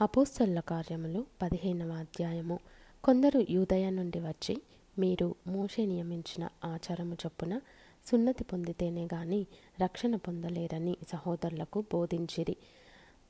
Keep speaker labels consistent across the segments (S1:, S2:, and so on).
S1: అపోస్తల కార్యములు పదిహేనవ అధ్యాయము. కొందరు యూదయ నుండి వచ్చి మీరు మోషే నియమించిన ఆచారము చొప్పున సున్నతి పొందితేనే గాని రక్షణ పొందలేరని సహోదరులకు బోధించిరి.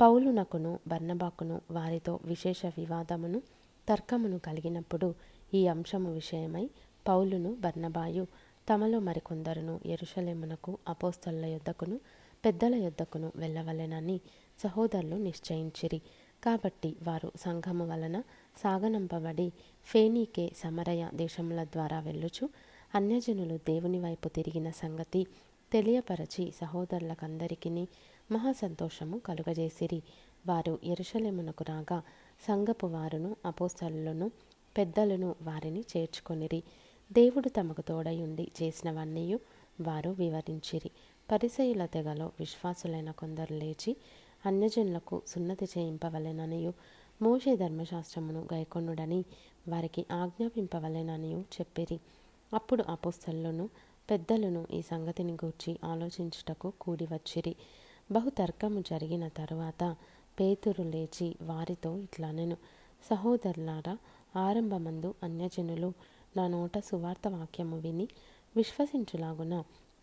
S1: పౌలునకును బర్ణబాకును వారితో విశేష వివాదమును తర్కమును కలిగినప్పుడు ఈ అంశము విషయమై పౌలును బర్ణబాయు తమలో మరికొందరును ఎరుషలేమునకు అపోస్తల యొద్దకును పెద్దల యొద్దకును వెళ్ళవలెనని సహోదరులు నిశ్చయించిరి. కాబట్టి వారు సంఘము వలన సాగనంపబడి ఫేనీకే సమరయ దేశముల ద్వారా వెళ్ళుచు అన్యజనులు దేవుని వైపు తిరిగిన సంగతి తెలియపరచి సహోదరులకందరికీ మహాసంతోషము కలుగజేసిరి. వారు ఎరుషలేమునకు రాగా సంఘపు వారును అపోస్తలులను పెద్దలను వారిని చేర్చుకొనిరి. దేవుడు తమకు తోడయుండి చేసినవన్నీ వారు వివరించిరి. పరిసయుల తెగలో విశ్వాసులైన కొందరు లేచి అన్యజనులకు సున్నతి చేయింపవలెననియు మోషే ధర్మశాస్త్రమును గైకొన్నుడని వారికి ఆజ్ఞాపింపవలెననియు చెప్పిరి. అప్పుడు అపోస్తలను పెద్దలను ఈ సంగతిని గూర్చి ఆలోచించుటకు కూడి వచ్చిరి బహుతర్కము జరిగిన తరువాత పేతురు లేచి వారితో ఇట్లనెను సహోదరులారా ఆరంభమందు అన్యజనులు నా నోట సువార్త వాక్యము విని విశ్వసించులాగున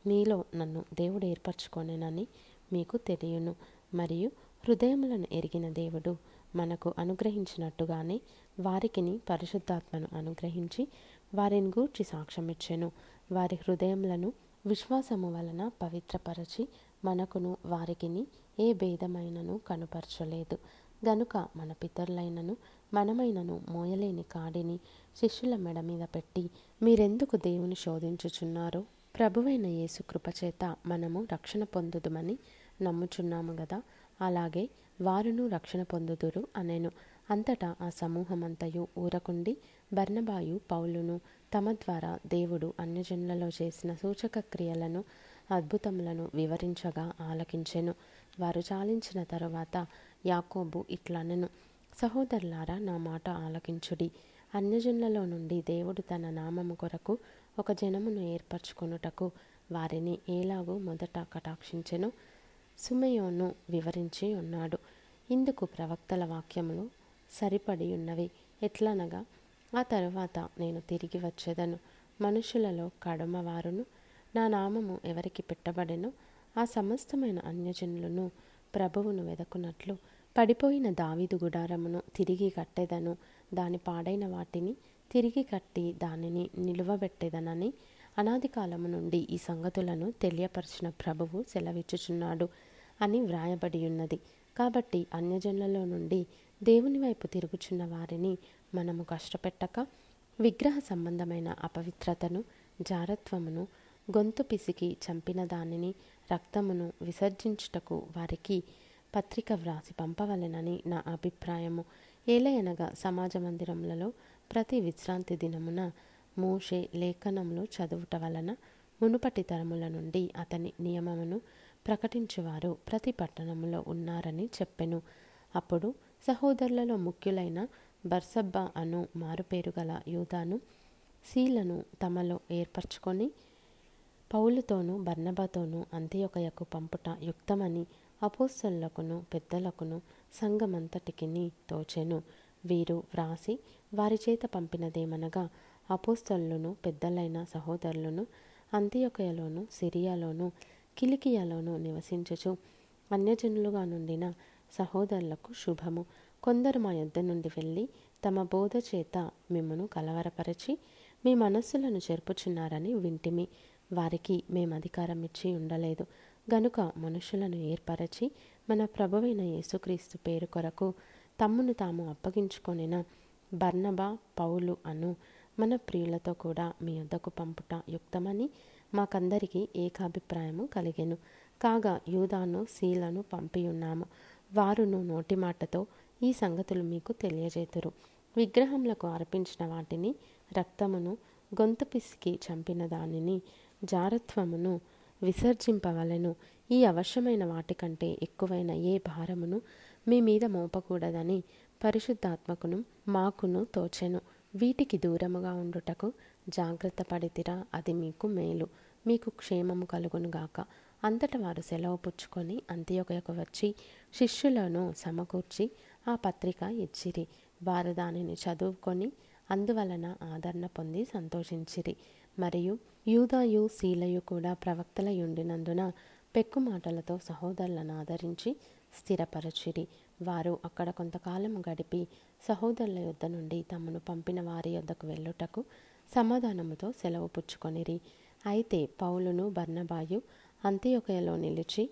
S1: మీలో నన్ను దేవుడు ఏర్పరచుకొనెనని మీకు తెలియను. మరియు హృదయములను ఎరిగిన దేవుడు మనకు అనుగ్రహించినట్టుగానే వారికిని పరిశుద్ధాత్మను అనుగ్రహించి వారిని గూర్చి సాక్ష్యమిచ్చెను వారి హృదయములను విశ్వాసము వలన పవిత్రపరచి మనకును వారికిని ఏ భేదమైనను కనుపరచలేదు. గనుక మన పితరులైనను మనమైనను మోయలేని కాడిని శిష్యుల మెడ మీద పెట్టి మీరెందుకు దేవుని శోధించుచున్నారో? ప్రభువైన యేసు కృపచేత మనము రక్షణ పొందుదుమని నమ్ముచున్నాము కదా అలాగే వారును రక్షణ పొందుదురు అనెను. అంతటా ఆ సమూహమంతయు ఊరకుండి బర్నబాయు పౌలును తమ ద్వారా దేవుడు అన్యజనులలో చేసిన సూచక క్రియలను అద్భుతములను వివరించగా ఆలకించెను. వారు చాలించిన తరువాత యాకోబు ఇట్లనెను సహోదరులారా నా మాట ఆలకించుడి. అన్యజనులలో నుండి దేవుడు తన నామము కొరకు ఒక జనమును ఏర్పరచుకొనుటకు వారిని ఏలాగూ మొదట కటాక్షించెను. సుమయోను వివరించి ఉన్నాడు. ఇందుకు ప్రవక్తల వాక్యములు సరిపడి ఉన్నవి. ఎట్లనగా ఆ తరువాత నేను తిరిగి వచ్చేదను. మనుషులలో కడమవారును నా నామము ఎవరికి పెట్టబడెనో? ఆ సమస్తమైన అన్యజనులను ప్రభువును వెదకున్నట్లు పడిపోయిన దావీదు గుడారమును తిరిగి కట్టేదను. దాని పాడైన వాటిని తిరిగి కట్టి దానిని నిలువబెట్టేదనని అనాది కాలము నుండి ఈ సంగతులను తెలియపరిచిన ప్రభువు సెలవిచ్చుచున్నాడు అని వ్రాయబడి ఉన్నది. కాబట్టి అన్యజనులలో నుండి దేవుని వైపు తిరుగుచున్న వారిని మనము కష్టపెట్టక విగ్రహ సంబంధమైన అపవిత్రతను జారత్వమును గొంతు పిసికి చంపిన దానిని రక్తమును విసర్జించుటకు వారికి పత్రిక వ్రాసి పంపవలెనని నా అభిప్రాయము. ఏలయనగా సమాజ మందిరములలో ప్రతి విశ్రాంతి దినమున మోషే లేఖనంలో చదువుట వలన మునుపటి తరముల నుండి అతని నియమమును ప్రకటించేవారు. ప్రతి పట్టణంలో ఉన్నారని చెప్పెను. అప్పుడు సహోదరులలో ముఖ్యులైన బర్సబ్బా అను మారుపేరు గల యూదాను సీలను తమలో ఏర్పరచుకొని పౌలుతోనూ బర్నబాతోనూ అంత్యొకయకు పంపుట యుక్తమని అపోస్తలకును పెద్దలకును సంఘమంతటికిని తోచెను. వీరు వ్రాసి వారి చేత పంపినదేమనగా అపోస్తలను పెద్దలైన సహోదరులను అంత్యొకయలోను సిరియాలోను కిలికియాలోను నివసించుచు. అన్యజనులుగా నుండిన సహోదరులకు శుభము. కొందరు మా యొద్ద నుండి వెళ్ళి తమ బోధ చేత మిమ్మను కలవరపరచి మీ మనస్సులను చెరుపుచున్నారని వింటిమి. వారికి మేము అధికారం ఇచ్చి ఉండలేదు. గనుక మనుషులను ఏర్పరచి మన ప్రభువైన యేసుక్రీస్తు పేరు కొరకు తమ్మును తాము అప్పగించుకొనిన బర్నబా పౌలు అను మన ప్రియులతో కూడా మీ వద్దకు పంపుట యుక్తమని మాకందరికీ ఏకాభిప్రాయము కలిగెను. కాగా యూదాను శీలను పంపియున్నాము. వారును నోటి మాటతో ఈ సంగతులు మీకు తెలియజేతురు. విగ్రహములకు అర్పించిన వాటిని రక్తమును గొంతు పిసికి చంపిన దానిని జారత్వమును విసర్జింపవలెను. ఈ అవశ్యమైన వాటికంటే ఎక్కువైన ఏ భారమును మీ మీద మోపకూడదని పరిశుద్ధాత్మకును మాకును తోచెను. వీటికి దూరముగా ఉండుటకు జాగ్రత్త పడితిరా అది మీకు మేలు. మీకు క్షేమము కలుగునుగాక అంతట వారు సెలవు పుచ్చుకొని అంత్యొకకు వచ్చి శిష్యులను సమకూర్చి ఆ పత్రిక ఇచ్చిరి. వారు దానిని చదువుకొని అందువలన ఆదరణ పొంది సంతోషించిరి. మరియు యూదాయు శీలయు కూడా ప్రవక్తలయుండినందున పెక్కు మాటలతో సహోదరులను ఆదరించి స్థిరపరచిరి. వారు అక్కడ కొంతకాలం గడిపి సహోదరుల యొద్ద నుండి తమను పంపిన వారి యొద్దకు వెళ్ళుటకు సమాధానముతో సెలవు పుచ్చుకొనిరి. అయితే పౌలును బర్ణబాయు అంత్యొకయలో నిలిచి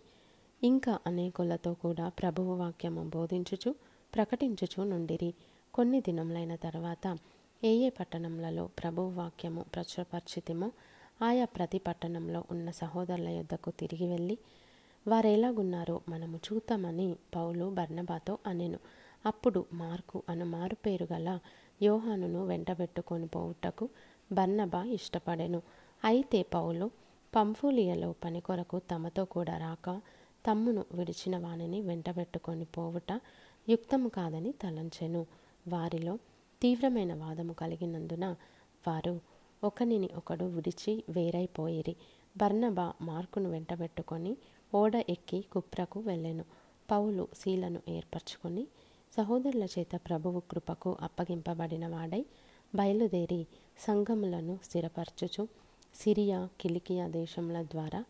S1: ఇంకా అనేకులతో కూడా ప్రభువు వాక్యము బోధించుచు ప్రకటించుచు నుండిరి. కొన్ని దినములైన తర్వాత ఏ ఏ పట్టణములలో ప్రభువు వాక్యము ప్రచురపరిచితిమో ఆయా ప్రతి పట్టణంలో ఉన్న సహోదరుల యొద్దకు తిరిగి వెళ్ళి వారెలాగున్నారో మనము చూద్దామని పౌలు బర్ణబాతో అనెను. అప్పుడు మార్కు అను మారు పేరు గల యోహానును వెంటబెట్టుకొని పోవుటకు బర్ణబా ఇష్టపడెను. అయితే పౌలు పంఫూలియలో పని కొరకు తమతో కూడా రాక తమ్మును విడిచిన వానిని వెంటబెట్టుకొని పోవుట యుక్తము కాదని తలంచెను. వారిలో తీవ్రమైన వాదము కలిగినందున వారు ఒకనిని ఒకడు విడిచి వేరైపోయిరి. బర్ణబా మార్కును వెంటబెట్టుకొని ఓడ ఎక్కి కుప్రకు వెళ్ళెను. పౌలు శీలను ఏర్పరచుకొని సహోదరుల చేత ప్రభువు కృపకు అప్పగింపబడిన వాడై బయలుదేరి సంఘములను స్థిరపరచుచు సిరియా కిలికియా దేశముల ద్వారా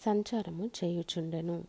S1: సంచారము చేయుచుండెను.